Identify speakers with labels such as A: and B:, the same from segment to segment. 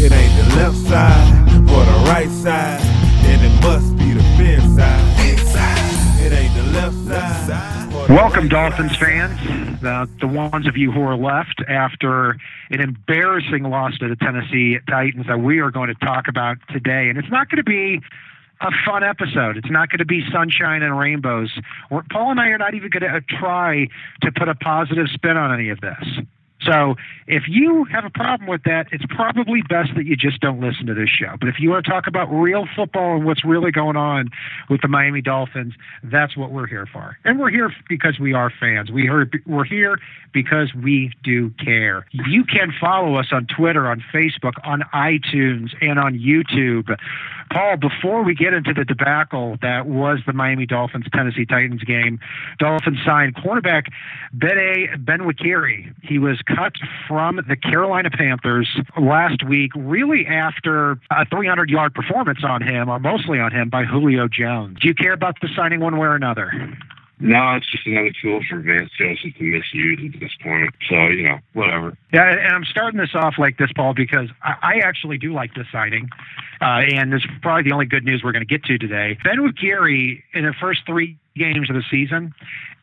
A: It ain't the left side or the right side, then it must be the fin side. It ain't the left side. the
B: Welcome,
A: right
B: Dolphins
A: side.
B: fans, the, the ones of you who are left after an embarrassing loss to the Tennessee Titans that we are going to talk about today. And it's not going to be a fun episode. It's not going to be sunshine and rainbows. We're, Paul and I are not even going to uh, try to put a positive spin on any of this. So if you have a problem with that, it's probably best that you just don't listen to this show. But if you want to talk about real football and what's really going on with the Miami Dolphins, that's what we're here for. And we're here because we are fans. We are, we're here because we do care. You can follow us on Twitter, on Facebook, on iTunes, and on YouTube. Paul, before we get into the debacle that was the Miami Dolphins Tennessee Titans game, Dolphins signed cornerback Ben Benwikere. He was cut from the Carolina Panthers last week, really after a 300 yard performance on him, or mostly on him, by Julio Jones. Do you care about the signing one way or another?
C: No, it's just another tool for Vance Joseph to misuse at this point. So, you know, whatever.
B: Yeah, and I'm starting this off like this, Paul, because I, actually do like this signing, uh, and this is probably the only good news we're going to get to today. Ben Gary in the first three games of the season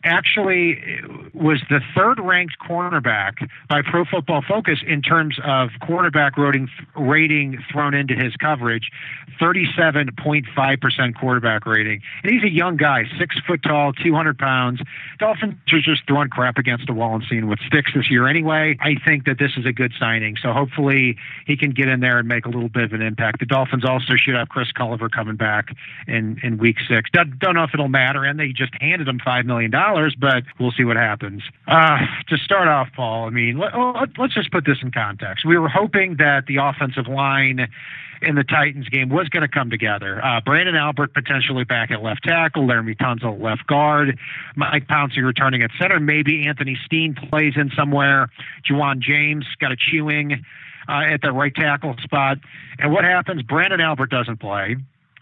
B: actually was the third ranked cornerback by Pro Football Focus in terms of cornerback rating, rating thrown into his coverage, 37.5% quarterback rating. And he's a young guy, six foot tall, 200 pounds. Dolphins are just throwing crap against the wall and seeing what sticks this year anyway. I think that this is a good signing. So hopefully he can get in there and make a little bit of an impact. The Dolphins also should have Chris Culliver coming back in, in week six. Don't, don't know if it'll matter. And they just handed him $5 million, but we'll see what happens. Uh, to start off, Paul, I mean, let, let's just put this in context. We were hoping that the offensive line in the Titans game was going to come together. Uh, Branden Albert potentially back at left tackle, Laremy Tunsil left guard, Mike Pouncey returning at center. Maybe Anthony Steen plays in somewhere. Ja'Wuan James got a chewing uh, at the right tackle spot. And what happens? Branden Albert doesn't play.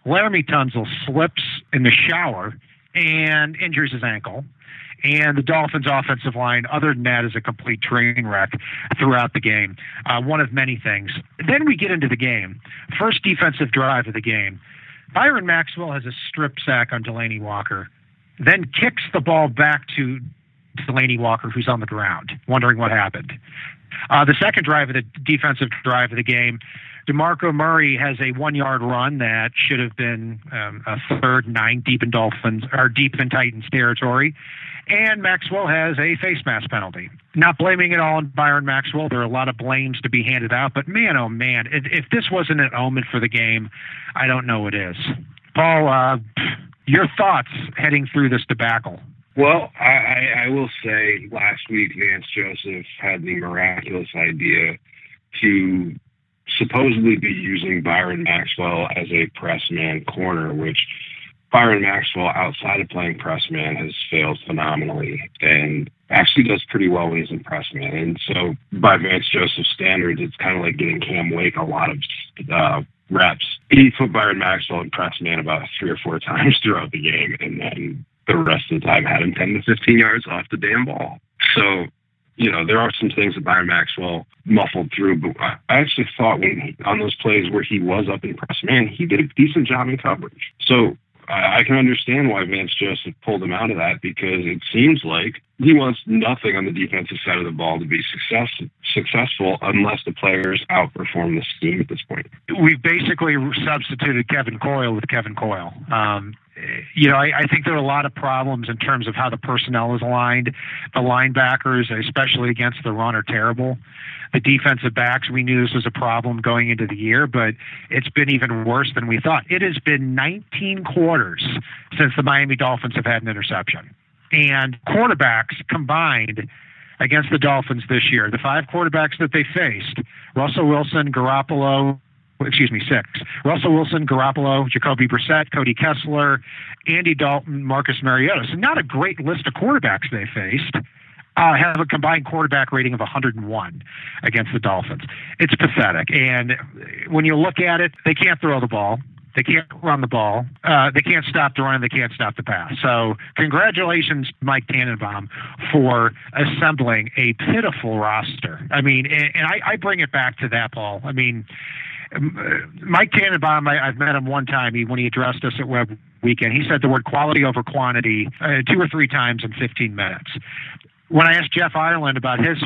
B: Laremy Tunsil slips in the shower and injures his ankle. And the Dolphins' offensive line, other than that, is a complete train wreck throughout the game. Uh, one of many things. Then we get into the game. First defensive drive of the game. Byron Maxwell has a strip sack on Delanie Walker, then kicks the ball back to Delanie Walker, who's on the ground, wondering what happened. Uh, the second drive of the defensive drive of the game, DeMarco Murray has a one yard run that should have been um, a third nine deep in Dolphins or deep in Titans territory. And Maxwell has a face mask penalty. Not blaming it all on Byron Maxwell. There are a lot of blames to be handed out, but man, oh man, if, if this wasn't an omen for the game, I don't know what is. Paul, uh, your thoughts heading through this debacle?
C: Well, I, I, I will say last week Vance Joseph had the miraculous idea to supposedly be using Byron Maxwell as a press man corner, which Byron Maxwell, outside of playing press man, has failed phenomenally and actually does pretty well when he's in press man. And so, by Vance Joseph's standards, it's kind of like getting Cam Wake a lot of uh, reps. He put Byron Maxwell in press man about three or four times throughout the game, and then the rest of the time had him 10 to 15 yards off the damn ball. So, you know, there are some things that Byron Maxwell muffled through, but I actually thought when he, on those plays where he was up in press man, he did a decent job in coverage. So I, I can understand why Vance Joseph pulled him out of that because it seems like he wants nothing on the defensive side of the ball to be success, successful unless the players outperform the scheme at this point.
B: We've basically substituted Kevin Coyle with Kevin Coyle. Um, you know, I, I think there are a lot of problems in terms of how the personnel is aligned. The linebackers, especially against the run, are terrible. The defensive backs, we knew this was a problem going into the year, but it's been even worse than we thought. It has been 19 quarters since the Miami Dolphins have had an interception. And quarterbacks combined against the Dolphins this year. The five quarterbacks that they faced: Russell Wilson, Garoppolo, excuse me, six. Russell Wilson, Garoppolo, Jacoby Brissett, Cody Kessler, Andy Dalton, Marcus Mariota. So not a great list of quarterbacks they faced. Uh, have a combined quarterback rating of 101 against the Dolphins. It's pathetic. And when you look at it, they can't throw the ball. They can't run the ball. Uh, they can't stop the run. They can't stop the pass. So, congratulations, Mike Tannenbaum, for assembling a pitiful roster. I mean, and, and I, I bring it back to that, Paul. I mean, Mike Tannenbaum, I, I've met him one time he, when he addressed us at Web Weekend. He said the word quality over quantity uh, two or three times in 15 minutes. When I asked Jeff Ireland about his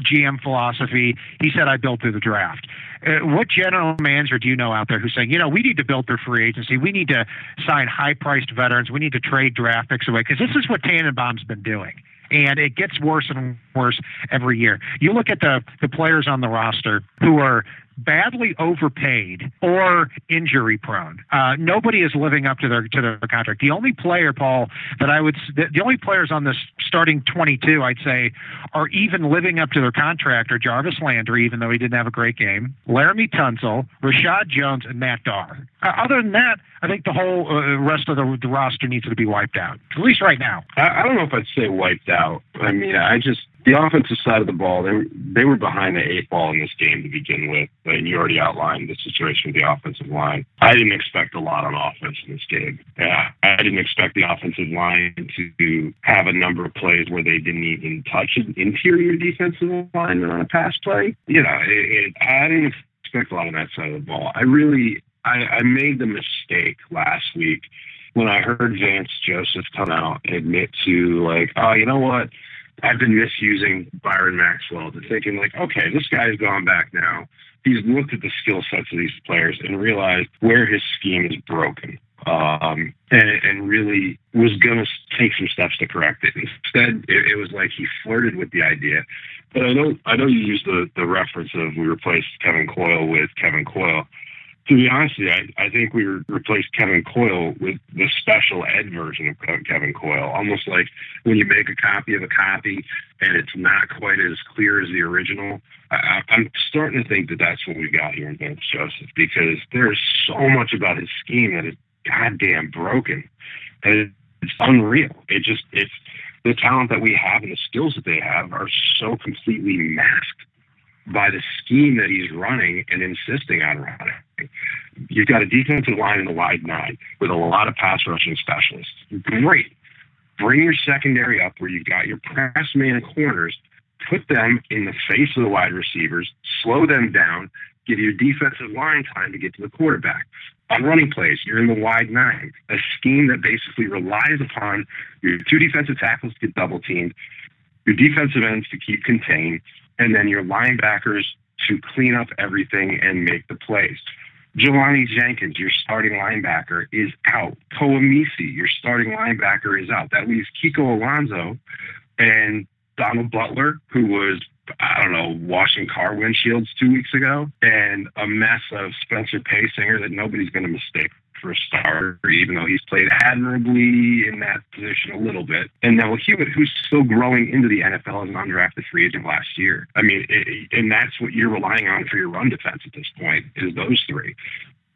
B: GM philosophy, he said, I built through the draft. Uh, what general manager do you know out there who's saying, you know, we need to build through free agency. We need to sign high priced veterans. We need to trade draft picks away? Because this is what Tannenbaum's been doing and it gets worse and worse every year. You look at the the players on the roster who are badly overpaid or injury prone. Uh, nobody is living up to their to their contract. The only player, Paul, that I would the, the only players on this starting 22, I'd say, are even living up to their contract are Jarvis Landry, even though he didn't have a great game, Laremy Tunsil, Reshad Jones, and Matt Darr. Uh, other than that, I think the whole uh, rest of the, the roster needs to be wiped out, at least right now.
C: I, I don't know if I'd say wiped out. I mean, I just the offensive side of the ball, they were, they were behind the eight ball in this game to begin with. And you already outlined the situation with the offensive line. I didn't expect a lot on offense in this game. Yeah, I didn't expect the offensive line to have a number of plays where they didn't even touch an interior defensive line on a pass play. You know, it, it, I didn't expect a lot on that side of the ball. I really, I, I made the mistake last week when I heard Vance Joseph come out and admit to like, oh, you know what? I've been misusing Byron Maxwell to thinking like, okay, this guy's gone back now. He's looked at the skill sets of these players and realized where his scheme is broken. Um, and, and really was going to take some steps to correct it. Instead, it, it was like he flirted with the idea. But I know I know you used the, the reference of we replaced Kevin Coyle with Kevin Coyle to be honest with you, I, I think we replaced Kevin Coyle with the special ed version of Kevin Coyle. Almost like when you make a copy of a copy and it's not quite as clear as the original. I, I'm starting to think that that's what we got here in Vance Joseph because there's so much about his scheme that is goddamn broken. And it's unreal. It just, it's the talent that we have and the skills that they have are so completely masked by the scheme that he's running and insisting on running. You've got a defensive line in the wide nine with a lot of pass rushing specialists. Great. Bring your secondary up where you've got your press man corners, put them in the face of the wide receivers, slow them down, give your defensive line time to get to the quarterback. On running plays, you're in the wide nine, a scheme that basically relies upon your two defensive tackles to get double teamed, your defensive ends to keep contained, and then your linebackers to clean up everything and make the plays. Jelani Jenkins, your starting linebacker, is out. Koa Misi, your starting linebacker, is out. That leaves Kiko Alonso and Donald Butler, who was, I don't know, washing car windshields two weeks ago, and a mess of Spencer Paysinger that nobody's going to mistake for a starter, even though he's played admirably in that position a little bit. And Neville Hewitt, who's still growing into the NFL as an undrafted free agent last year. I mean, it, and that's what you're relying on for your run defense at this point is those three.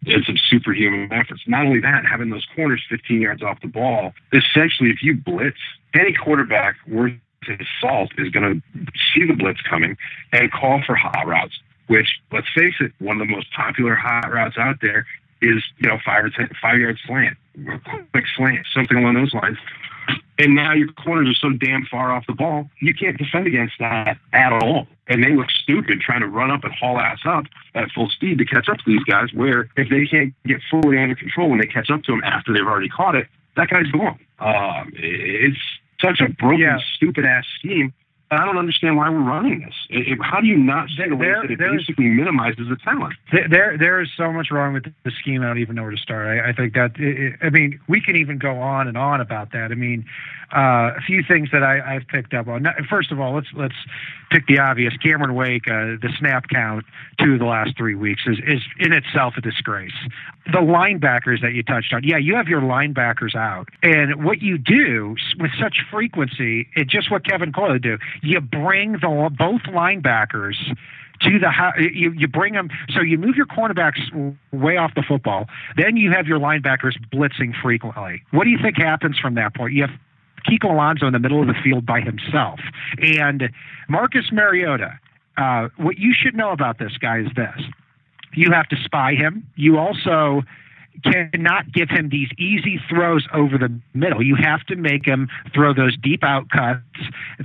C: It's a superhuman efforts. Not only that, having those corners 15 yards off the ball. Essentially, if you blitz, any quarterback worth his salt is going to see the blitz coming and call for hot routes which let's face it, one of the most popular hot routes out there is you know five or ten, five yard slant, quick slant, something along those lines. And now your corners are so damn far off the ball, you can't defend against that at all. And they look stupid trying to run up and haul ass up at full speed to catch up to these guys. Where if they can't get fully under control when they catch up to them after they've already caught it, that guy's gone. Um, it's such a broken, yeah. stupid ass scheme I don't understand why we're running this. It, how do you not see the way that it basically minimizes the talent?
B: There, there is so much wrong with the scheme. I don't even know where to start. I, I think that. It, I mean, we can even go on and on about that. I mean, uh, a few things that I, I've picked up on. First of all, let's let's pick the obvious. Cameron Wake, uh, the snap count to the last three weeks is, is in itself a disgrace. The linebackers that you touched on, yeah, you have your linebackers out. And what you do with such frequency, it's just what Kevin Coyle do. You bring the both linebackers to the you you bring them so you move your cornerbacks way off the football then you have your linebackers blitzing frequently what do you think happens from that point you have Kiko Alonso in the middle of the field by himself. And Marcus Mariota, uh, what you should know about this guy is this. You have to spy him. You also cannot give him these easy throws over the middle. You have to make him throw those deep out cuts,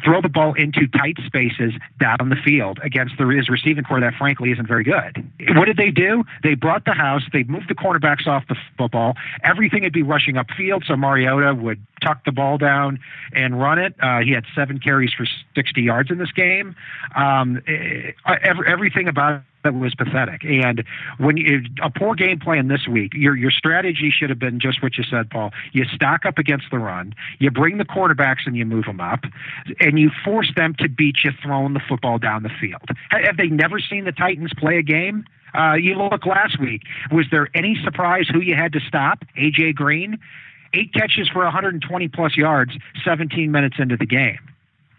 B: throw the ball into tight spaces down the field against the, his receiving core that frankly isn't very good. What did they do? They brought the house, they moved the cornerbacks off the football. Everything would be rushing upfield, so Mariota would tuck the ball down and run it. Uh, he had seven carries for 60 yards in this game. Um, eh, every, everything about that was pathetic. And when you, a poor game plan this week, your your strategy should have been just what you said, Paul. You stock up against the run, you bring the quarterbacks and you move them up, and you force them to beat you throwing the football down the field. Have they never seen the Titans play a game? Uh, you look last week. Was there any surprise who you had to stop? AJ Green, eight catches for 120 plus yards, 17 minutes into the game.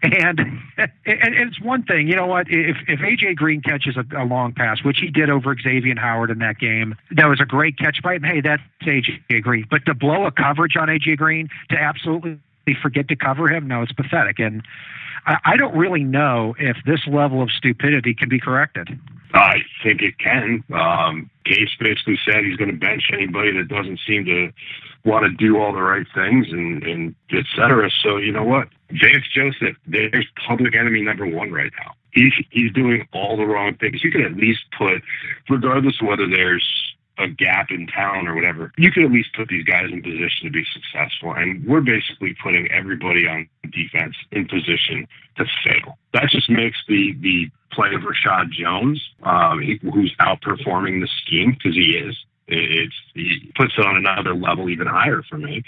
B: And, and it's one thing, you know what? If if AJ Green catches a, a long pass, which he did over Xavier Howard in that game, that was a great catch by him. Hey, that's AJ Green. But to blow a coverage on AJ Green, to absolutely forget to cover him, no, it's pathetic. And I, I don't really know if this level of stupidity can be corrected.
C: I think it can. Um, basically said he's going to bench anybody that doesn't seem to want to do all the right things and, and et cetera. So, you know what? Vance Joseph, there's public enemy number one right now. He's, he's doing all the wrong things. You can at least put, regardless of whether there's a gap in town or whatever, you can at least put these guys in position to be successful. And we're basically putting everybody on defense in position to fail. That just makes the the play of Reshad Jones, um, who's outperforming the scheme because he is. It's he puts it on another level even higher for me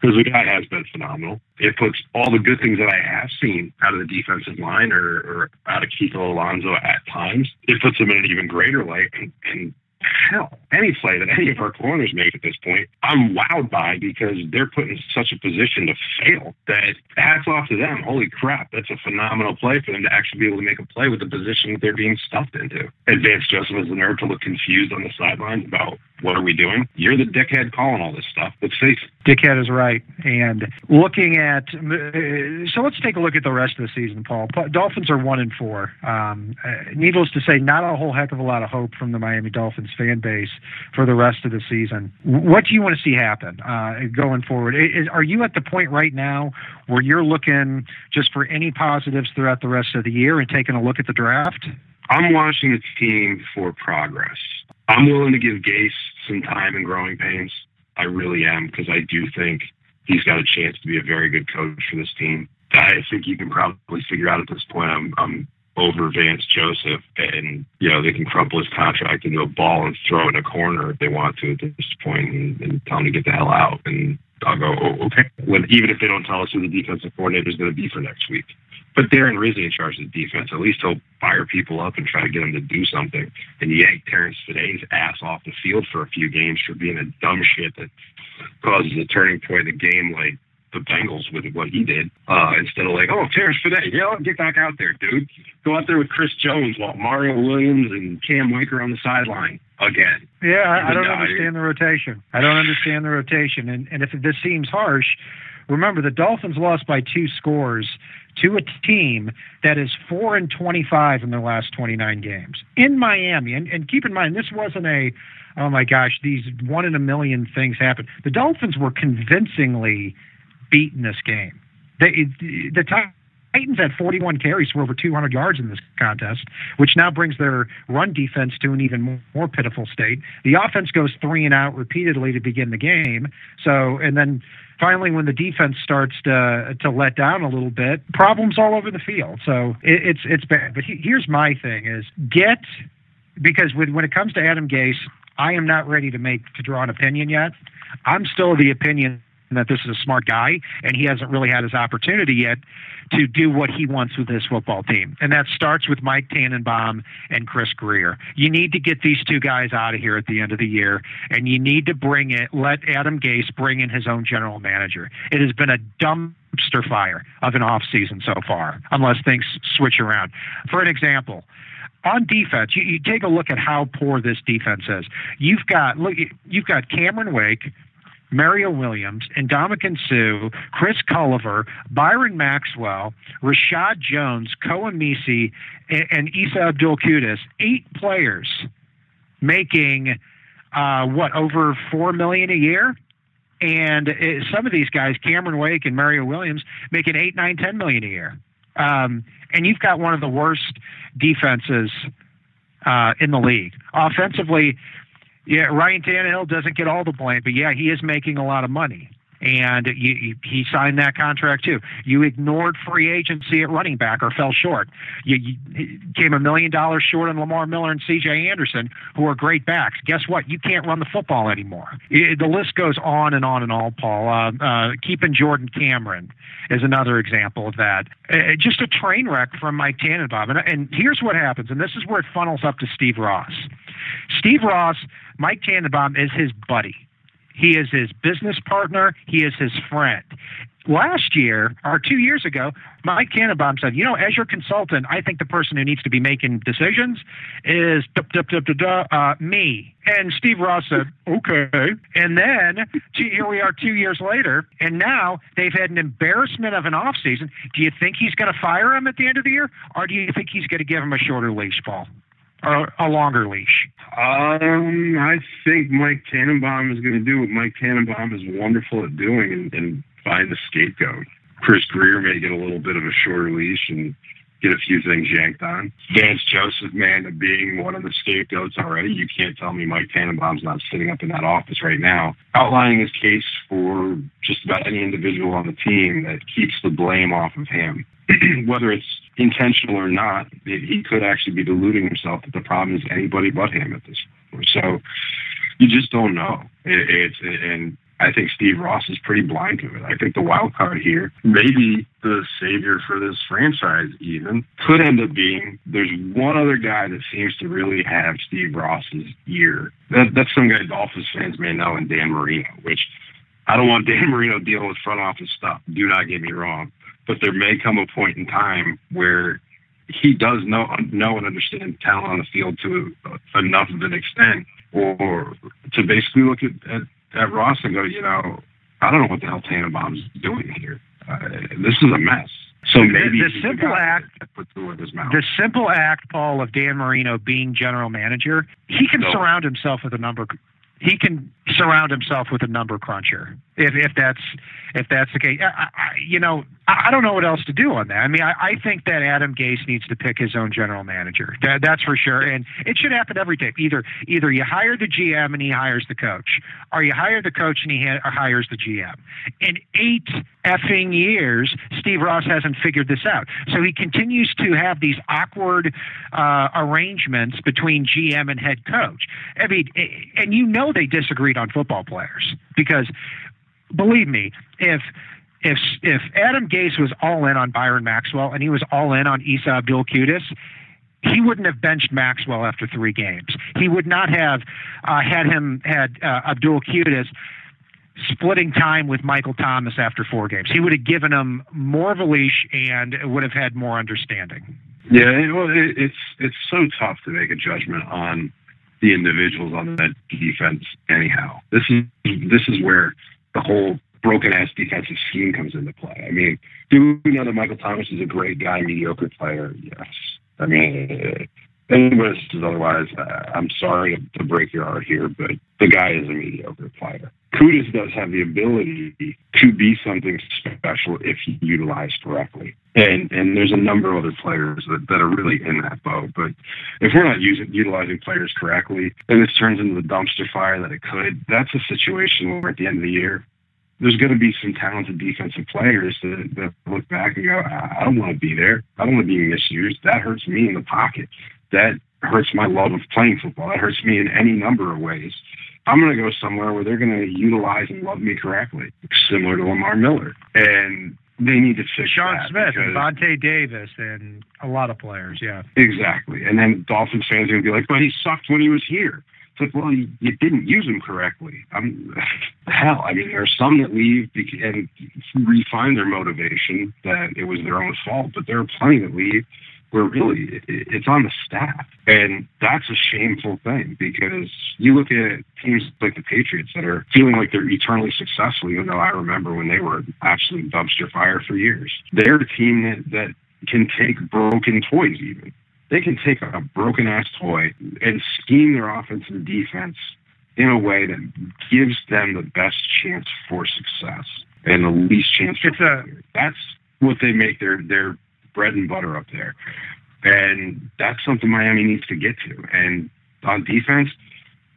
C: because the guy has been phenomenal. It puts all the good things that I have seen out of the defensive line or, or out of Kiko Alonso at times. It puts him in an even greater light. And, and hell, any play that any of our corners make at this point, I'm wowed by because they're put in such a position to fail that hats off to them. Holy crap, that's a phenomenal play for them to actually be able to make a play with the position that they're being stuffed into. Advanced Joseph is the nerve to look confused on the sidelines about what are we doing? You're the dickhead calling all this stuff. Let's face it.
B: Dickhead is right. And looking at, uh, so let's take a look at the rest of the season, Paul. Dolphins are one and four. Um, uh, needless to say, not a whole heck of a lot of hope from the Miami Dolphins fan base for the rest of the season. What do you want to see happen uh, going forward? Is, are you at the point right now where you're looking just for any positives throughout the rest of the year and taking a look at the draft?
C: I'm watching the team for progress. I'm willing to give Gase some time and growing pains. I really am because I do think he's got a chance to be a very good coach for this team. I think you can probably figure out at this point I'm, I'm over Vance Joseph, and you know they can crumple his contract into a ball and throw it in a corner if they want to at this point, and, and tell him to get the hell out. And I'll go, oh, okay. When even if they don't tell us who the defensive coordinator is going to be for next week, but Darren Rizzi in charge of the defense. At least he'll fire people up and try to get them to do something. And yank Terrence Fede's ass off the field for a few games for being a dumb shit that causes a turning point in the game like the Bengals with what he did. Uh, instead of like, oh, Terrence Fede, yeah, get back out there, dude. Go out there with Chris Jones while Mario Williams and Cam are on the sideline again.
B: Yeah, I, I don't understand the rotation. I don't understand the rotation. And and if this seems harsh, remember the Dolphins lost by two scores to a team that is 4 and 25 in their last 29 games in Miami. And, and keep in mind, this wasn't a, oh my gosh, these one in a million things happen. The Dolphins were convincingly beaten this game. They, the Titans had 41 carries for over 200 yards in this contest, which now brings their run defense to an even more pitiful state. The offense goes three and out repeatedly to begin the game. So, and then finally, when the defense starts to to let down a little bit, problems all over the field. So it, it's it's bad. But he, here's my thing: is get because when it comes to Adam Gase, I am not ready to make to draw an opinion yet. I'm still the opinion that this is a smart guy and he hasn't really had his opportunity yet to do what he wants with his football team. And that starts with Mike Tannenbaum and Chris Grier. You need to get these two guys out of here at the end of the year, and you need to bring it, let Adam Gase bring in his own general manager. It has been a dumpster fire of an off season so far, unless things switch around. For an example, on defense, you, you, take a look at how poor this defense is. You've got look, you've got Cameron Wake, Mario Williams, Ndamukong Suh, Chris Culliver, Byron Maxwell, Reshad Jones, Koa Misi, and, Isa Abdul Quddus, eight players making uh, what over four million a year. And it, some of these guys, Cameron Wake and Mario Williams, making eight, nine, ten million a year. Um, and you've got one of the worst defenses uh, in the league. Offensively, yeah, Ryan Tannehill doesn't get all the blame, but yeah, he is making a lot of money. And you, he signed that contract too. You ignored free agency at running back or fell short. You, you came a million dollars short on Lamar Miller and C.J. Anderson, who are great backs. Guess what? You can't run the football anymore. It, the list goes on and on and on. Paul, uh, uh, keeping Jordan Cameron is another example of that. Uh, just a train wreck from Mike Tannenbaum. And, and here's what happens, and this is where it funnels up to Steve Ross. Steve Ross Mike Tannenbaum is his buddy. He is his business partner. He is his friend. Last year, or two years ago, Mike Tannenbaum said, "You know, as your consultant, I think the person who needs to be making decisions is uh, me." And Steve Ross said, "Okay." And then here we are, two years later, and now they've had an embarrassment of an off season. Do you think he's going to fire him at the end of the year, or do you think he's going to give him a shorter leash, Paul? Or a longer leash?
C: Um, I think Mike Tannenbaum is going to do what Mike Tannenbaum is wonderful at doing and, and find the scapegoat. Chris Grier may get a little bit of a shorter leash and get a few things yanked on. Vance Joseph, man, being one of the scapegoats already, you can't tell me Mike Tannenbaum's not sitting up in that office right now, outlining his case for just about any individual on the team that keeps the blame off of him. Whether it's intentional or not, he could actually be deluding himself that the problem is anybody but him at this point. So you just don't know. It, it's and I think Steve Ross is pretty blind to it. I think the wild card here, maybe the savior for this franchise, even could end up being there's one other guy that seems to really have Steve Ross's ear. That, that's some guy Dolphins fans may know, and Dan Marino. Which I don't want Dan Marino dealing with front office stuff. Do not get me wrong, but there may come a point in time where he does know know and understand talent on the field to enough of an extent, or to basically look at, at, at Ross and go, you know, I don't know what the hell Tannenbaum's doing here. Uh, this is a mess. So maybe
B: the, the simple act, the simple act, Paul, of Dan Marino being general manager, he can so, surround himself with a number he can surround himself with a number cruncher if if that's if that's the case. I, I, you know, I, don't know what else to do on that. I mean, I, I think that Adam Gase needs to pick his own general manager. That, that's for sure, and it should happen every day. Either either you hire the GM and he hires the coach, or you hire the coach and he ha- hires the GM. In eight effing years, Steve Ross hasn't figured this out, so he continues to have these awkward uh, arrangements between GM and head coach. I mean, and you know they disagreed on football players because believe me, if if if Adam Gase was all in on Byron Maxwell and he was all in on Isa Abdul Quddus, he wouldn't have benched Maxwell after three games. He would not have uh, had him had uh, Abdul Quddus splitting time with Michael Thomas after four games. He would have given him more of a leash and would have had more understanding.
C: Yeah, well, it's it's so tough to make a judgment on the individuals on that defense. Anyhow, this is this is where the whole broken ass defensive scheme comes into play. I mean, do we know that Michael Thomas is a great guy, mediocre player? Yes. I mean, anyone says otherwise, uh, I'm sorry to, to break your heart here, but the guy is a mediocre player. Quddus does have the ability to be something special if utilized correctly. And and there's a number of other players that, that are really in that boat. But if we're not using utilizing players correctly, and this turns into the dumpster fire that it could, that's a situation where at the end of the year, there's going to be some talented defensive players that, that look back and go, I don't want to be there. I don't want to be misused. That hurts me in the pocket. That hurts my love of playing football. That hurts me in any number of ways. I'm going to go somewhere where they're going to utilize and love me correctly, similar to Lamar Miller. And they need to fix
B: Sean Smith
C: because-
B: and Vontae Davis and a lot of players. Yeah.
C: Exactly. And then Dolphins fans are going to be like, but he sucked when he was here. It's like, well, you, you didn't use him correctly. I'm, hell, I mean, there are some that leave and refine their motivation that it was their own fault, but there are plenty that leave where really it, it- it's on the staff. And that's a shameful thing because you look at teams like the Patriots that are feeling like they're eternally successful, even though I remember when they were absolute dumpster fire for years. They're a team that, that can take broken toys even they can take a broken ass toy and scheme their offense and defense in a way that gives them the best chance for success and the least chance for
B: It's a-
C: failure. That's what they make their their bread and butter up there, and that's something Miami needs to get to. And on defense,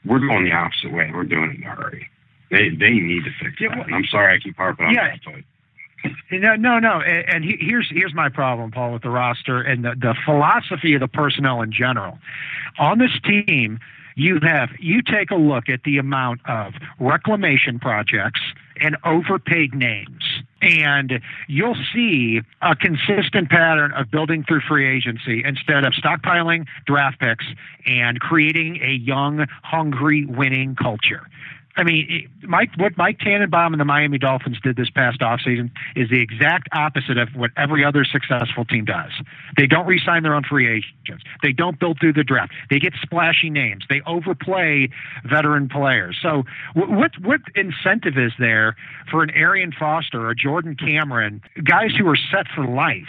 C: we're going the opposite way. We're doing it in a hurry. They they need to fix
B: Yeah,
C: that. And I'm sorry I keep harping on
B: Yeah.
C: that, but
B: No, uh, no, no. And, and he, here's here's my problem, Paul, with the roster and the, the philosophy of the personnel in general. On this team, you have you take a look at the amount of reclamation projects and overpaid names. And you'll see a consistent pattern of building through free agency instead of stockpiling draft picks and creating a young, hungry, winning culture. I mean, Mike, what Mike Tannenbaum and the Miami Dolphins did this past offseason is the exact opposite of what every other successful team does. They don't re-sign their own free agents. They don't build through the draft. They get splashy names. They overplay veteran players. So, wh- what what incentive is there for an Arian Foster or Jordan Cameron, guys who are set for life,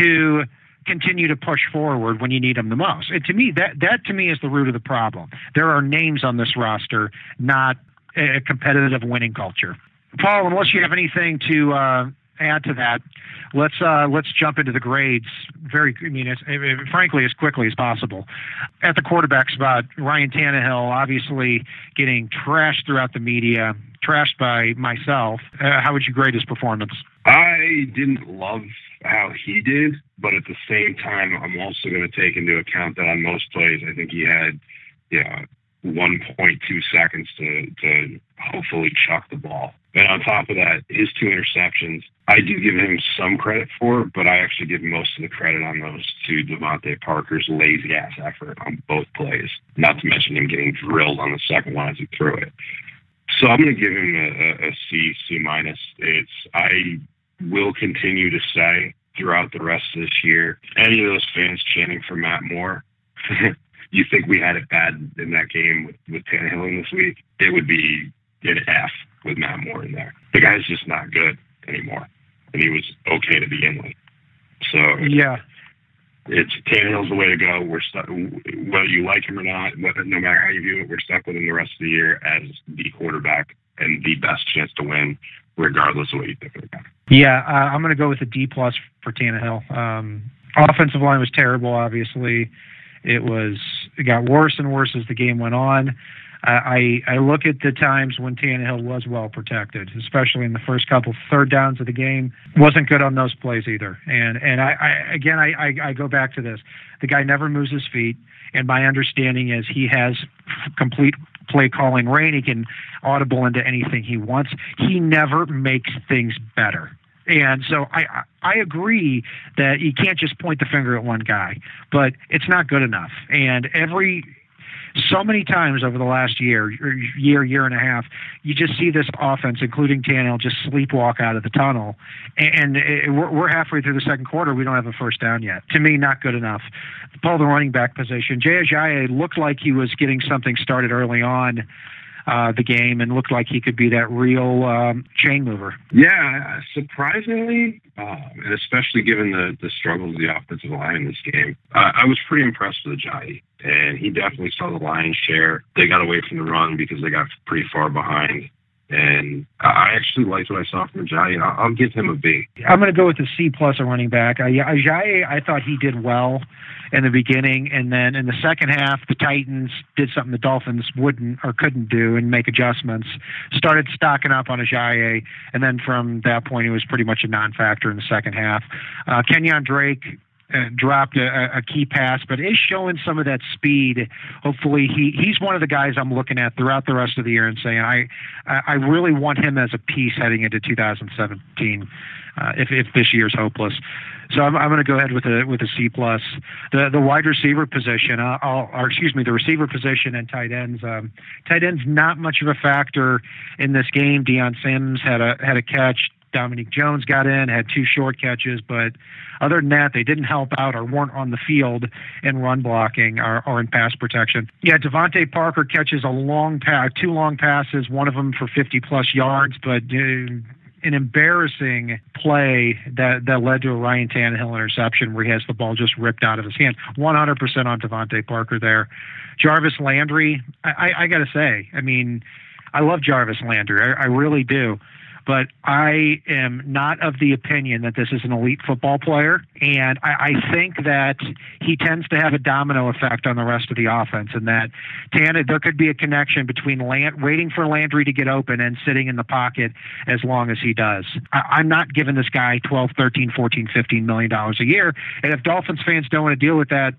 B: to continue to push forward when you need them the most. And to me, that that to me is the root of the problem. There are names on this roster, not a competitive winning culture. Paul, unless you have anything to uh, add to that, let's uh, let's jump into the grades. Very, I mean, frankly, as quickly as possible. At the quarterback spot, Ryan Tannehill obviously getting trashed throughout the media, trashed by myself. Uh, how would you grade his performance?
C: I didn't love how he did, but at the same time, I'm also going to take into account that on most plays, I think he had, yeah, 1.2 seconds to to hopefully chuck the ball. And on top of that, his two interceptions, I do give him some credit for, but I actually give most of the credit on those to DeVante Parker's lazy ass effort on both plays. Not to mention him getting drilled on the second one as he threw it. So I'm going to give him a, C, C minus. It's I will continue to say throughout the rest of this year, any of those fans chanting for Matt Moore, you think we had it bad in that game with, with Tannehill this week, it would be an F with Matt Moore in there. The guy's just not good anymore. And he was okay to begin with. So
B: Yeah,
C: it's Tannehill's the way to go. We're stuck, whether you like him or not, whether, no matter how you view it, we're stuck with him the rest of the year as the quarterback and the best chance to win, regardless of what you think of the guy.
B: Yeah, uh, I'm going to go with a D plus for Tannehill. Um, offensive line was terrible. Obviously, it was it got worse and worse as the game went on. I I look at the times when Tannehill was well protected, especially in the first couple third downs of the game. wasn't good on those plays either. And and I, I again I, I I go back to this. The guy never moves his feet, and my understanding is he has complete play calling reign. He can audible into anything he wants. He never makes things better. And so I I agree that you can't just point the finger at one guy, but it's not good enough. And every so many times over the last year, year, year and a half, you just see this offense, including Tannehill, just sleepwalk out of the tunnel. And we're, halfway through the second quarter. We don't have a first down yet. To me, not good enough. Paul, the running back position, Jay Ajayi looked like he was getting something started early on uh, the game and looked like he could be that real um, chain mover.
C: Yeah, surprisingly, um, and especially given the, the struggles of the offensive line in this game, uh, I was pretty impressed with Ajayi. And he definitely saw the lion's share. They got away from the run because they got pretty far behind. And I actually liked what I saw from Ajayi. I'll, give him a B.
B: I'm going to go with a C plus a running back. Ajayi, I thought he did well in the beginning, and then in the second half, the Titans did something the Dolphins wouldn't or couldn't do and make adjustments. Started stocking up on Ajayi, and then from that point, he was pretty much a non-factor in the second half. Uh, Kenyan Drake. Uh, dropped a, a, key pass, but is showing some of that speed. Hopefully, he he's one of the guys I'm looking at throughout the rest of the year and saying I I really want him as a piece heading into 2017. Uh, if if this year's hopeless, so I'm, I'm going to go ahead with a with a C plus. The the wide receiver position, uh, I'll, or excuse me, the receiver position and tight ends. Um, tight ends not much of a factor in this game. Dion Sims had a had a catch. Dominique Jones got in, had two short catches, but other than that, they didn't help out or weren't on the field in run blocking or, or in pass protection. Yeah, DeVante Parker catches a long pass, two long passes, one of them for 50 plus yards, but uh, an embarrassing play that that led to a Ryan Tannehill interception where he has the ball just ripped out of his hand. 100% on DeVante Parker there. Jarvis Landry, I, I, I got to say, I mean, I love Jarvis Landry. I, I really do but I am not of the opinion that this is an elite football player. And I, I think that he tends to have a domino effect on the rest of the offense, and that Tana, there could be a connection between Land, waiting for Landry to get open and sitting in the pocket as long as he does. I, I'm not giving this guy 12, 13, 14, 15 million dollars a year. And if Dolphins fans don't want to deal with that,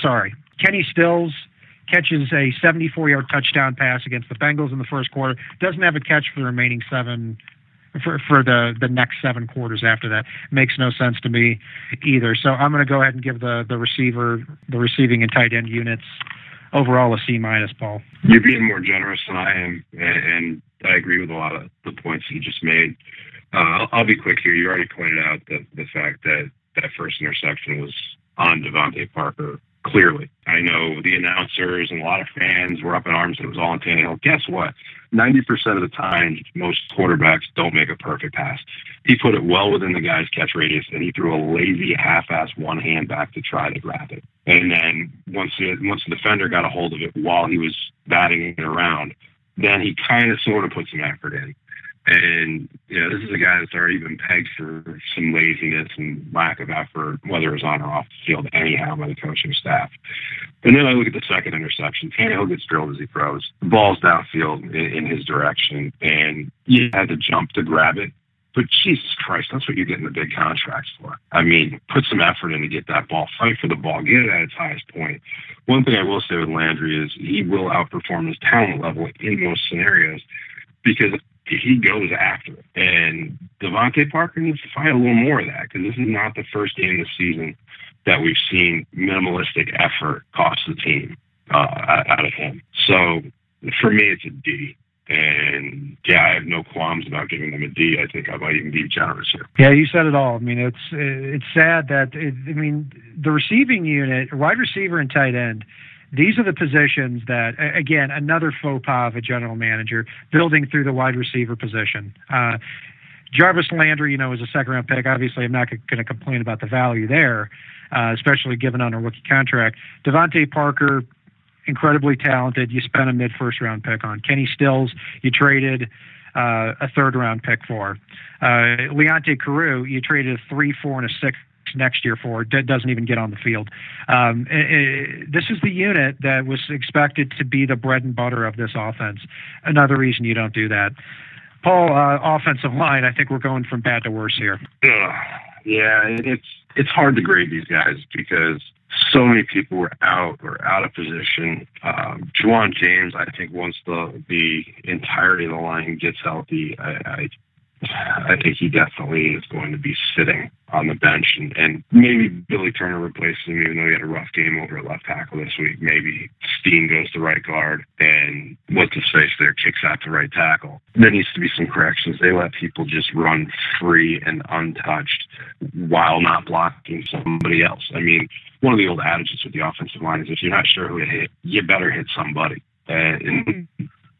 B: sorry. Kenny Stills catches a 74 yard touchdown pass against the Bengals in the first quarter, doesn't have a catch for the remaining seven. For, for the, the next seven quarters after that makes no sense to me either. So I'm going to go ahead and give the the receiver, the receiving and tight end units overall a C minus. Paul,
C: you're being more generous than I am, and, I agree with a lot of the points you just made. Uh, I'll, I'll, be quick here. You already pointed out the the fact that that first interception was on DeVante Parker clearly. I know the announcers and a lot of fans were up in arms that it was all on Tannehill. Guess what? 90% of the time, most quarterbacks don't make a perfect pass. He put it well within the guy's catch radius, and he threw a lazy half-ass one hand back to try to grab it. And then once the, once the defender got a hold of it while he was batting it around, then he kind of sort of put some effort in. And you know, this is a mm-hmm. guy that's already been pegged for some laziness and lack of effort, whether it's on or off the field, anyhow, by the coaching staff. And then I look at the second interception. Tannehill gets drilled as he throws. The ball's downfield in, in his direction, and you had to jump to grab it. But Jesus Christ, that's what you're getting the big contracts for. I mean, put some effort in to get that ball, fight for the ball, get it at its highest point. One thing I will say with Landry is he will outperform his talent level in most scenarios because he goes after it. And DeVante Parker needs to find a little more of that because this is not the first game this season that we've seen minimalistic effort cost the team uh, out of him. So for me, it's a D. And yeah, I have no qualms about giving them a D. I think I might even be generous here.
B: Yeah, you said it all. I mean, it's it's sad that it, I mean the receiving unit, wide receiver and tight end these are the positions that, again, another faux pas of a general manager building through the wide receiver position. Uh, Jarvis Landry, you know, is a second round pick. Obviously, I'm not going to complain about the value there, uh, especially given on a rookie contract. DeVante Parker, incredibly talented. You spent a mid first round pick on. Kenny Stills, you traded uh, a third round pick for. Uh, Leonte Carroo, you traded a three, four, and a six next year for doesn't even get on the field. Um, it, it, this is the unit that was expected to be the bread and butter of this offense. Another reason you don't do that. Paul, uh, offensive line. I think we're going from bad to worse here.
C: Yeah, it's it's hard to grade these guys because so many people were out or out of position. Um, Ja'Wuan James, I think once the the entirety of the line gets healthy, I, I I think he definitely is going to be sitting on the bench, and, and maybe Billy Turner replaces him, even though he had a rough game over at left tackle this week. Maybe Steen goes to right guard, and what's his face there kicks out to right tackle. There needs to be some corrections. They let people just run free and untouched while not blocking somebody else. I mean, one of the old adages with the offensive line is if you're not sure who to hit, you better hit somebody. Uh, and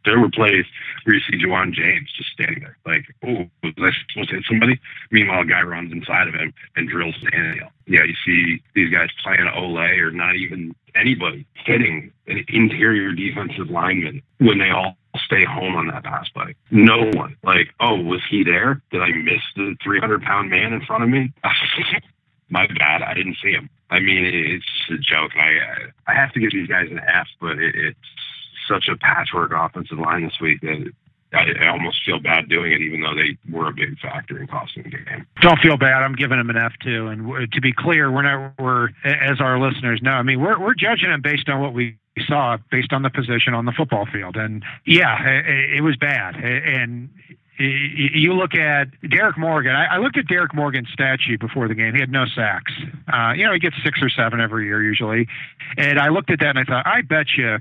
C: there were plays where you see Ja'Wuan James just standing there, like, oh, was I supposed to hit somebody? Meanwhile, a guy runs inside of him and drills the Daniel. Yeah, you see these guys playing Ole or not even anybody hitting an interior defensive lineman when they all stay home on that pass play. No one. Like, oh, was he there? Did I miss the 300 pound man in front of me? My bad. I didn't see him. I mean, it's just a joke. I I have to give these guys an F, but it, it's such a patchwork offensive line this week that I, I almost feel bad doing it, even though they were a big factor in costing the game.
B: Don't feel bad. I'm giving them an F too. And to be clear, we're not we're as our listeners know. I mean, we're we're judging them based on what we saw, based on the position on the football field. And yeah, it, it was bad. And you look at Derrick Morgan. I, looked at Derrick Morgan's stat sheet before the game. He had no sacks. Uh, you know, he gets six or seven every year usually. And I looked at that and I thought, I bet you,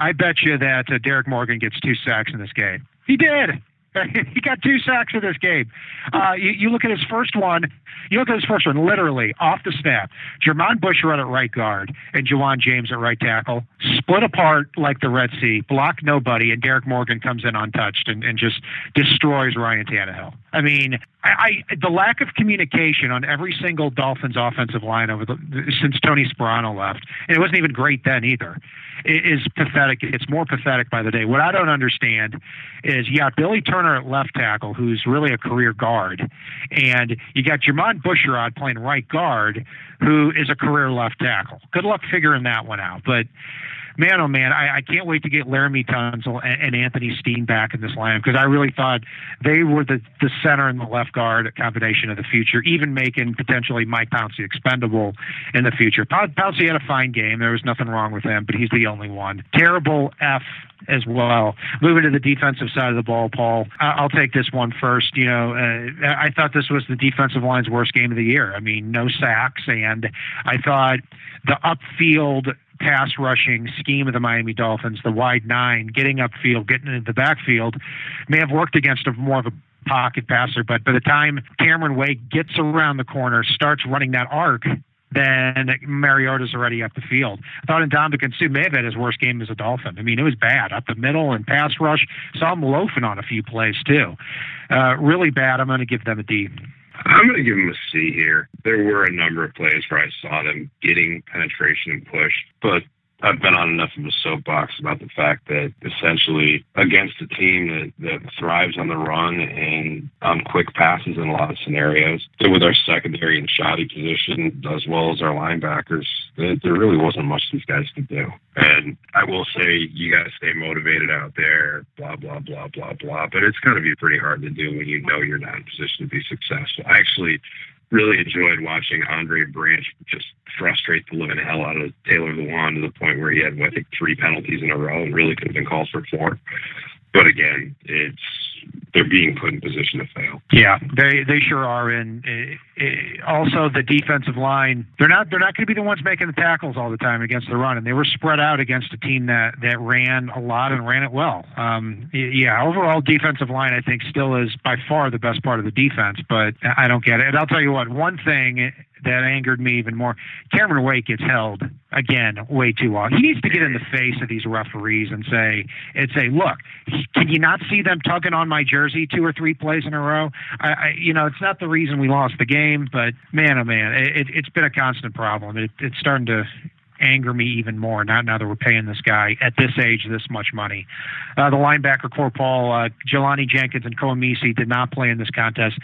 B: I bet you that uh, Derrick Morgan gets two sacks in this game. He did. he got two sacks in this game. Uh, you, you, look at his first one. You look at his first one, literally off the snap. Jermon Bushrod at right guard and Ja'Wuan James at right tackle, split apart like the Red Sea, block nobody, and Derrick Morgan comes in untouched and, and just destroys Ryan Tannehill. I mean, I, I the lack of communication on every single Dolphins offensive line over the since Tony Sparano left, and it wasn't even great then either is pathetic. It's more pathetic by the day. What I don't understand is you got Billy Turner at left tackle, who's really a career guard, and you got Jermon Bushrod playing right guard, who is a career left tackle. Good luck figuring that one out. But man, oh man, I, I can't wait to get Laremy Tunsil and, and Anthony Steen back in this lineup because I really thought they were the, the center and the left guard combination of the future, even making potentially Mike Pouncey expendable in the future. Pouncey had a fine game. There was nothing wrong with him, but he's the only one. Terrible F as well. Moving to the defensive side of the ball, Paul, I'll take this one first. You know, uh, I thought this was the defensive line's worst game of the year. I mean, no sacks, and I thought the upfield pass rushing scheme of the Miami Dolphins, the wide nine, getting upfield, getting into the backfield, may have worked against a more of a pocket passer. But by the time Cameron Wake gets around the corner, starts running that arc, then Mariota's already up the field. I thought Ndamukong Suh may have had his worst game as a Dolphin. I mean, it was bad up the middle and pass rush. Saw him loafing on a few plays too. Uh, really bad. I'm going to give them a D.
C: I'm going to give them a C here. There were a number of plays where I saw them getting penetration and push, but I've been on enough of a soapbox about the fact that essentially against a team that, that thrives on the run and on quick passes in a lot of scenarios, with our secondary and shoddy position as well as our linebackers, that there really wasn't much these guys could do. And I will say you got to stay motivated out there, blah, blah, blah, blah, blah. But it's going to be pretty hard to do when you know you're not in position to be successful. Actually really enjoyed watching Andre Branch just frustrate the living hell out of Taylor Lewan to the point where he had, I think, three penalties in a row and really could have been called for four. But again, it's they're being put in position to fail.
B: Yeah, they they sure are. And uh, uh, also the defensive line, they're not they're not going to be the ones making the tackles all the time against the run, and they were spread out against a team that that ran a lot and ran it well. Um, yeah, overall defensive line I think still is by far the best part of the defense, but I don't get it. And I'll tell you what, one thing that angered me even more. Cameron Wake gets held again way too long. He needs to get in the face of these referees and say and say, look, can you not see them tugging on my jersey two or three plays in a row? I, I you know, it's not the reason we lost the game, but man, oh man, it, it's been a constant problem. It, it's starting to anger me even more. Not now that we're paying this guy at this age this much money. Uh, the linebacker corps Paul uh, Jelani Jenkins and Koa did not play in this contest.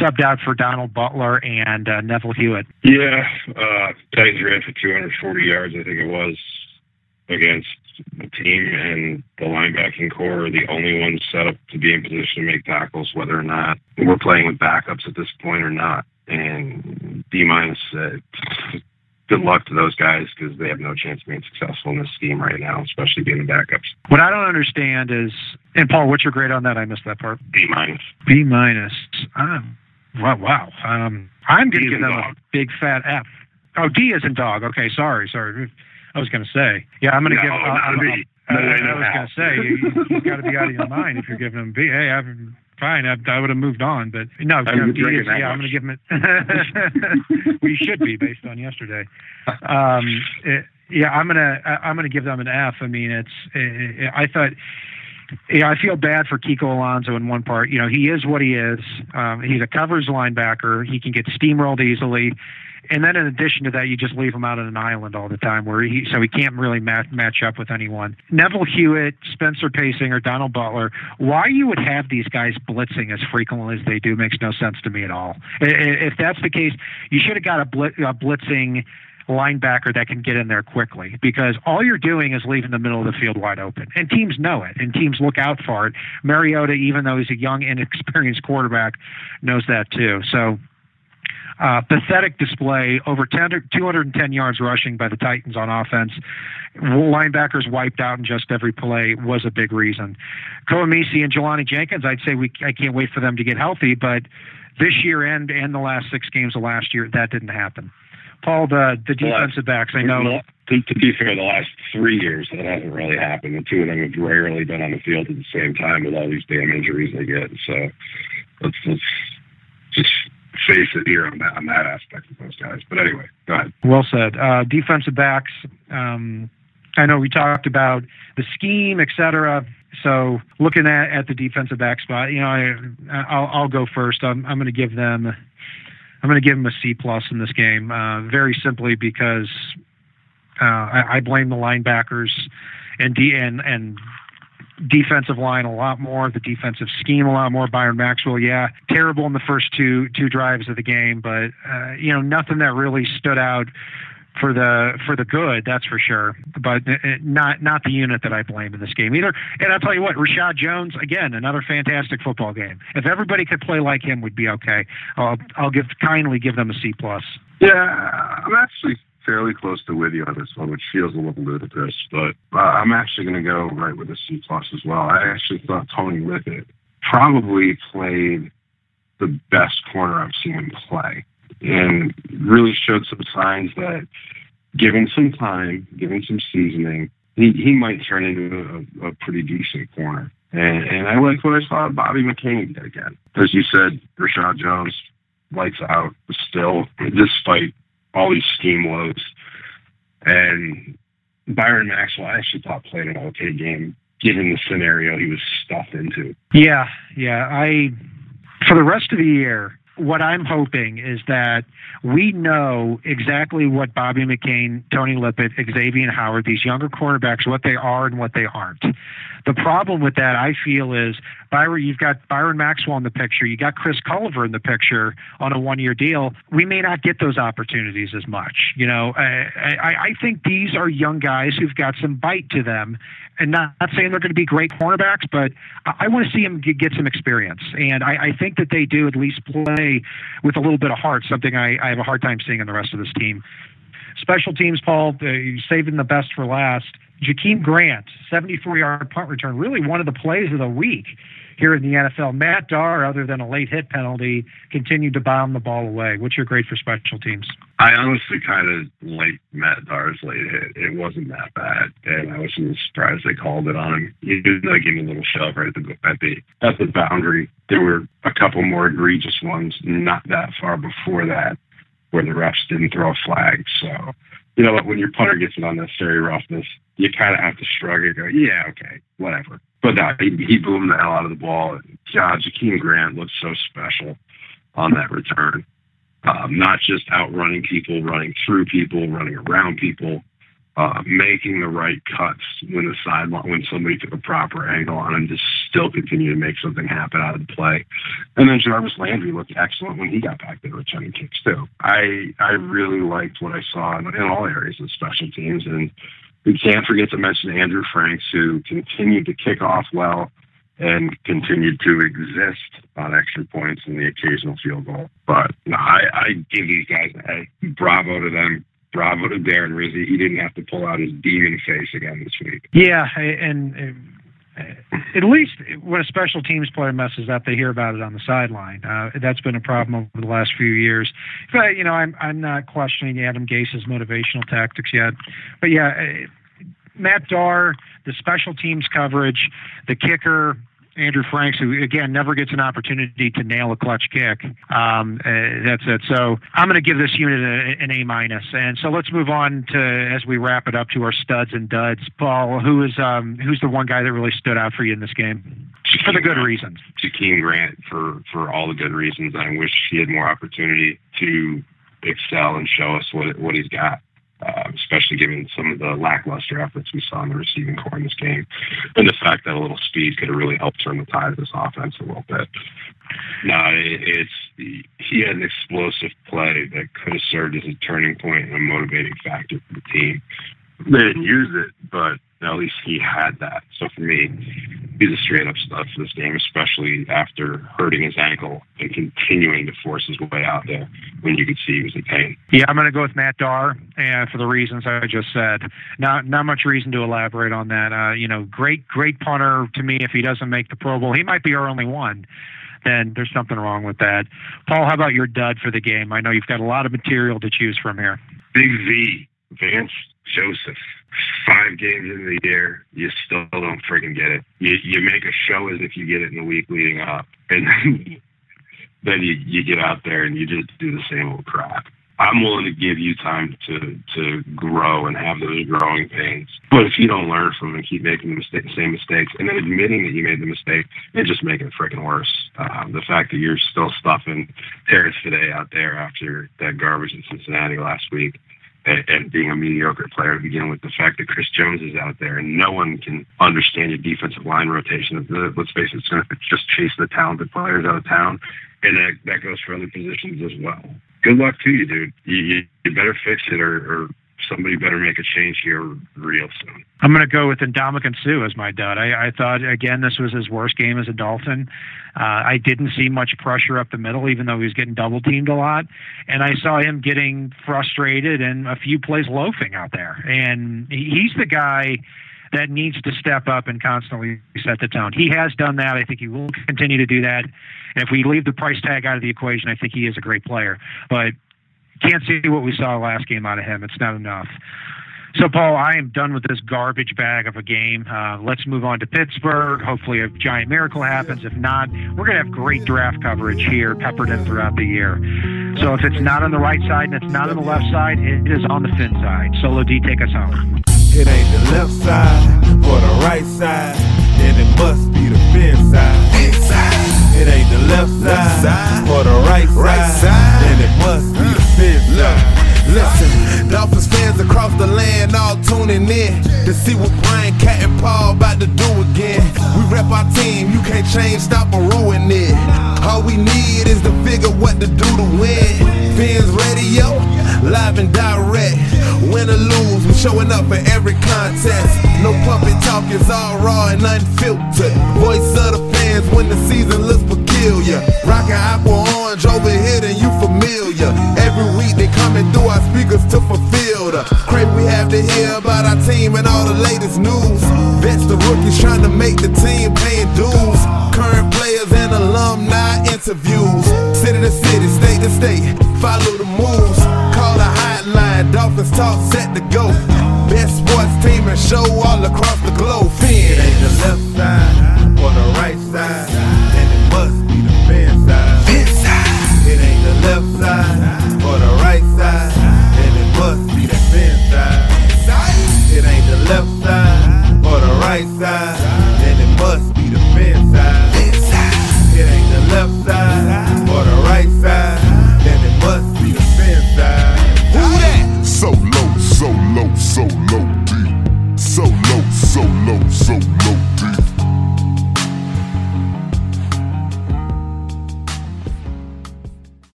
B: Subbed out for Donald Butler and uh, Neville Hewitt.
C: Yeah, uh, Titans ran for 240 yards, I think it was, against the team and the linebacking corps are the only ones set up to be in position to make tackles, whether or not we're playing with backups at this point or not. And D minus uh, good luck to those guys because they have no chance of being successful in this scheme right now, especially being the backups.
B: What I don't understand is, and Paul, what's your grade on that? I missed that part.
C: B minus.
B: B minus. Um, wow, wow. Um, I'm going to give them dog. a big fat F. Oh, D is in dog. Okay, sorry, sorry. I was going to say, yeah, I'm going to
C: no,
B: give. Uh,
C: I'm, I'm,
B: I, I, was going to say, you, you, got to be out of your mind if you're giving them B. Hey, I've fine. I, I would have moved on, but no, you know, is, yeah, I'm going to give him it. we should be based on yesterday. Um, it, yeah, I'm gonna I'm gonna give them an F. I mean, it's it, I thought. Yeah, I feel bad for Kiko Alonso in one part. You know, he is what he is. Um, he's a covers linebacker. He can get steamrolled easily and then in addition to that, you just leave him out on an island all the time, where he so he can't really match match up with anyone. Neville Hewitt, Spencer Paysinger, or Donald Butler. Why you would have these guys blitzing as frequently as they do makes no sense to me at all. If that's the case, you should have got a, blit, a blitzing linebacker that can get in there quickly because all you're doing is leaving the middle of the field wide open. And teams know it, and teams look out for it. Mariota, even though he's a young, inexperienced quarterback, knows that too. So uh, pathetic display, over 10, 210 yards rushing by the Titans on offense. Linebackers wiped out in just every play was a big reason. Koa Misi and Jelani Jenkins, I'd say we I can't wait for them to get healthy, but this year and and the last six games of last year, that didn't happen. Paul, the the defensive backs, I know.
C: To, to be fair, the last three years that hasn't really happened. The two of them have rarely been on the field at the same time with all these damn injuries they get. So let's let's just face it here on that on that aspect of those guys. But anyway, go ahead.
B: Well said. Uh, defensive backs. Um, I know we talked about the scheme, et cetera. So looking at, at the defensive back spot, you know, I, I'll, I'll go first. I'm, I'm going to give them, I'm going to give him a C plus in this game, uh, very simply because uh, I, I blame the linebackers and D and and defensive line a lot more, the defensive scheme a lot more. Byron Maxwell, yeah, terrible in the first two two drives of the game, but uh, you know nothing that really stood out for the for the good, that's for sure. But uh, uh, not not the unit that I blame in this game either. And I'll tell you what, Reshad Jones again, another fantastic football game. If everybody could play like him, we'd be okay. I'll I'll give kindly give them a C plus.
C: Yeah, I'm actually fairly close to with you on this one, which feels a little ludicrous, but uh, I'm actually going to go right with a C plus as well. I actually thought Tony Lippett probably played the best corner I've seen him play, and really showed some signs that, given some time, given some seasoning, he, he might turn into a, a pretty decent corner. And, and I like what I saw Bobby McCain did again. As you said, Reshad Jones lights out still, despite all these scheme woes. And Byron Maxwell, I actually thought played an okay game given the scenario he was stuffed into.
B: Yeah, yeah. I for the rest of the year, what I'm hoping is that we know exactly what Bobby McCain, Tony Lippett, Xavier Howard, these younger cornerbacks, what they are and what they aren't. The problem with that, I feel, is Byron. You've got Byron Maxwell in the picture. You got Chris Culliver in the picture on a one-year deal. We may not get those opportunities as much. You know, I, I, I think these are young guys who've got some bite to them, and not, not saying they're going to be great cornerbacks, but I, I want to see them get, get some experience. And I, I think that they do at least play with a little bit of heart, something I, I have a hard time seeing in the rest of this team. Special teams, Paul, uh, saving the best for last. Jakeem Grant, 74 yard punt return, really one of the plays of the week here in the NFL. Matt Darr, other than a late hit penalty, continued to bomb the ball away. What's your grade for special teams?
C: I honestly kind of like Matt Darr's late hit. It wasn't that bad, and I wasn't surprised they called it on him. He did like give him a little shove right at the at the at the boundary. There were a couple more egregious ones not that far before that, where the refs didn't throw a flag. So, you know, when your punter gets an unnecessary roughness, you kind of have to shrug and go, yeah, okay, whatever. But no, he, he boomed the hell out of the ball. God, Jakeem Grant looked so special on that return. Um, not just outrunning people, running through people, running around people, uh, making the right cuts when the sideline, when somebody took a proper angle on him, to still continue to make something happen out of the play. And then Jarvis Landry looked excellent when he got back there returning kicks too. I I really liked what I saw in, in all areas of special teams, and we can't forget to mention Andrew Franks, who continued to kick off well and continued to exist on extra points and the occasional field goal. But no, I, I give these guys a bravo to them. Bravo to Darren Rizzi. He didn't have to pull out his demon face again this week.
B: Yeah, and, and at least when a special teams player messes up, they hear about it on the sideline. Uh, that's been a problem over the last few years. But you know, I'm I'm not questioning Adam Gase's motivational tactics yet. But yeah, uh, Matt Darr, the special teams coverage, the kicker, Andrew Franks, who again never gets an opportunity to nail a clutch kick. Um, uh, that's it. So I'm going to give this unit a, an A minus. And so let's move on to as we wrap it up to our studs and duds. Paul, who is um, who's the one guy that really stood out for you in this game for the good
C: Grant.
B: reasons?
C: Jakeem Grant for for all the good reasons. I wish he had more opportunity to excel and show us what what he's got uh, especially given some of the lackluster efforts we saw in the receiving corps in this game, and the fact that a little speed could have really helped turn the tide of this offense a little bit. No, it, it's he had an explosive play that could have served as a turning point and a motivating factor for the team. They didn't use it, but at least he had that. So for me, he's a straight up stud for this game, especially after hurting his ankle and continuing to force his way out there when you could see he was in pain.
B: Yeah, I'm going to go with Matt Darr, and for the reasons I just said. Not not much reason to elaborate on that. Uh, you know, great great punter to me. If he doesn't make the Pro Bowl, he might be our only one. Then there's something wrong with that. Paul, how about your dud for the game? I know you've got a lot of material to choose from here.
C: Big V, Vance Joseph. Five games in the year, you still don't freaking get it. You you make a show as if you get it in the week leading up, and then, then you you get out there and you just do the same old crap. I'm willing to give you time to to grow and have those growing pains. But if you don't learn from them and keep making the mistake, same mistakes, and then admitting that you made the mistake, and just making it freaking worse. Um, the fact that you're still stuffing Terrence Fede out there after that garbage in Cincinnati last week, and, and being a mediocre player to begin with. The fact that Chris Jones is out there and no one can understand your defensive line rotation. Let's face it, it's going to just chase the talented players out of town, and that that goes for other positions as well. Good luck to you, dude. You, you, you better fix it, or, or somebody better make a change here real soon.
B: I'm going to go with Ndamukong Suh as my dud. I, I thought again this was his worst game as a Dolphin. Uh, I didn't see much pressure up the middle, even though he was getting double teamed a lot, and I saw him getting frustrated and a few plays loafing out there. And he's the guy that needs to step up and constantly set the tone. He has done that. I think he will continue to do that. And if we leave the price tag out of the equation, I think he is a great player. But can't see what we saw last game out of him. It's not enough. So, Paul, I am done with this garbage bag of a game. Uh, let's move on to Pittsburgh. Hopefully, a giant miracle happens. If not, we're going to have great draft coverage here, peppered in throughout the year. So, if it's not on the right side and it's not on the left side, it is on the fin side. Solo D, take us home.
A: It ain't the left side or the right side, then it must be the fin side. It ain't the left side or the right side, then it must be the fin side.
D: Listen, Dolphins fans across the land all tuning in to see what Brian Cat and Paul about to do again. We rep our team, you can't change, stop or ruin it. All we need is to figure what to do to win. Fans radio, live and direct. Win or lose, we showing up for every contest. No puppet talk, it's all raw and unfiltered. Voice of the fans when the season looks peculiar. Rockin' apple orange over here, then you familiar. Every week they coming through our speakers to fulfill the crave we have to hear about our team and all the latest news. Vets the rookies trying to make the team paying dues. Current players and alumni interviews. City to city, state to state, follow the moves. Call the hotline, Dolphins talk set to go. Best sports team and show all across the globe. Fin.
A: It ain't the left side or the right side,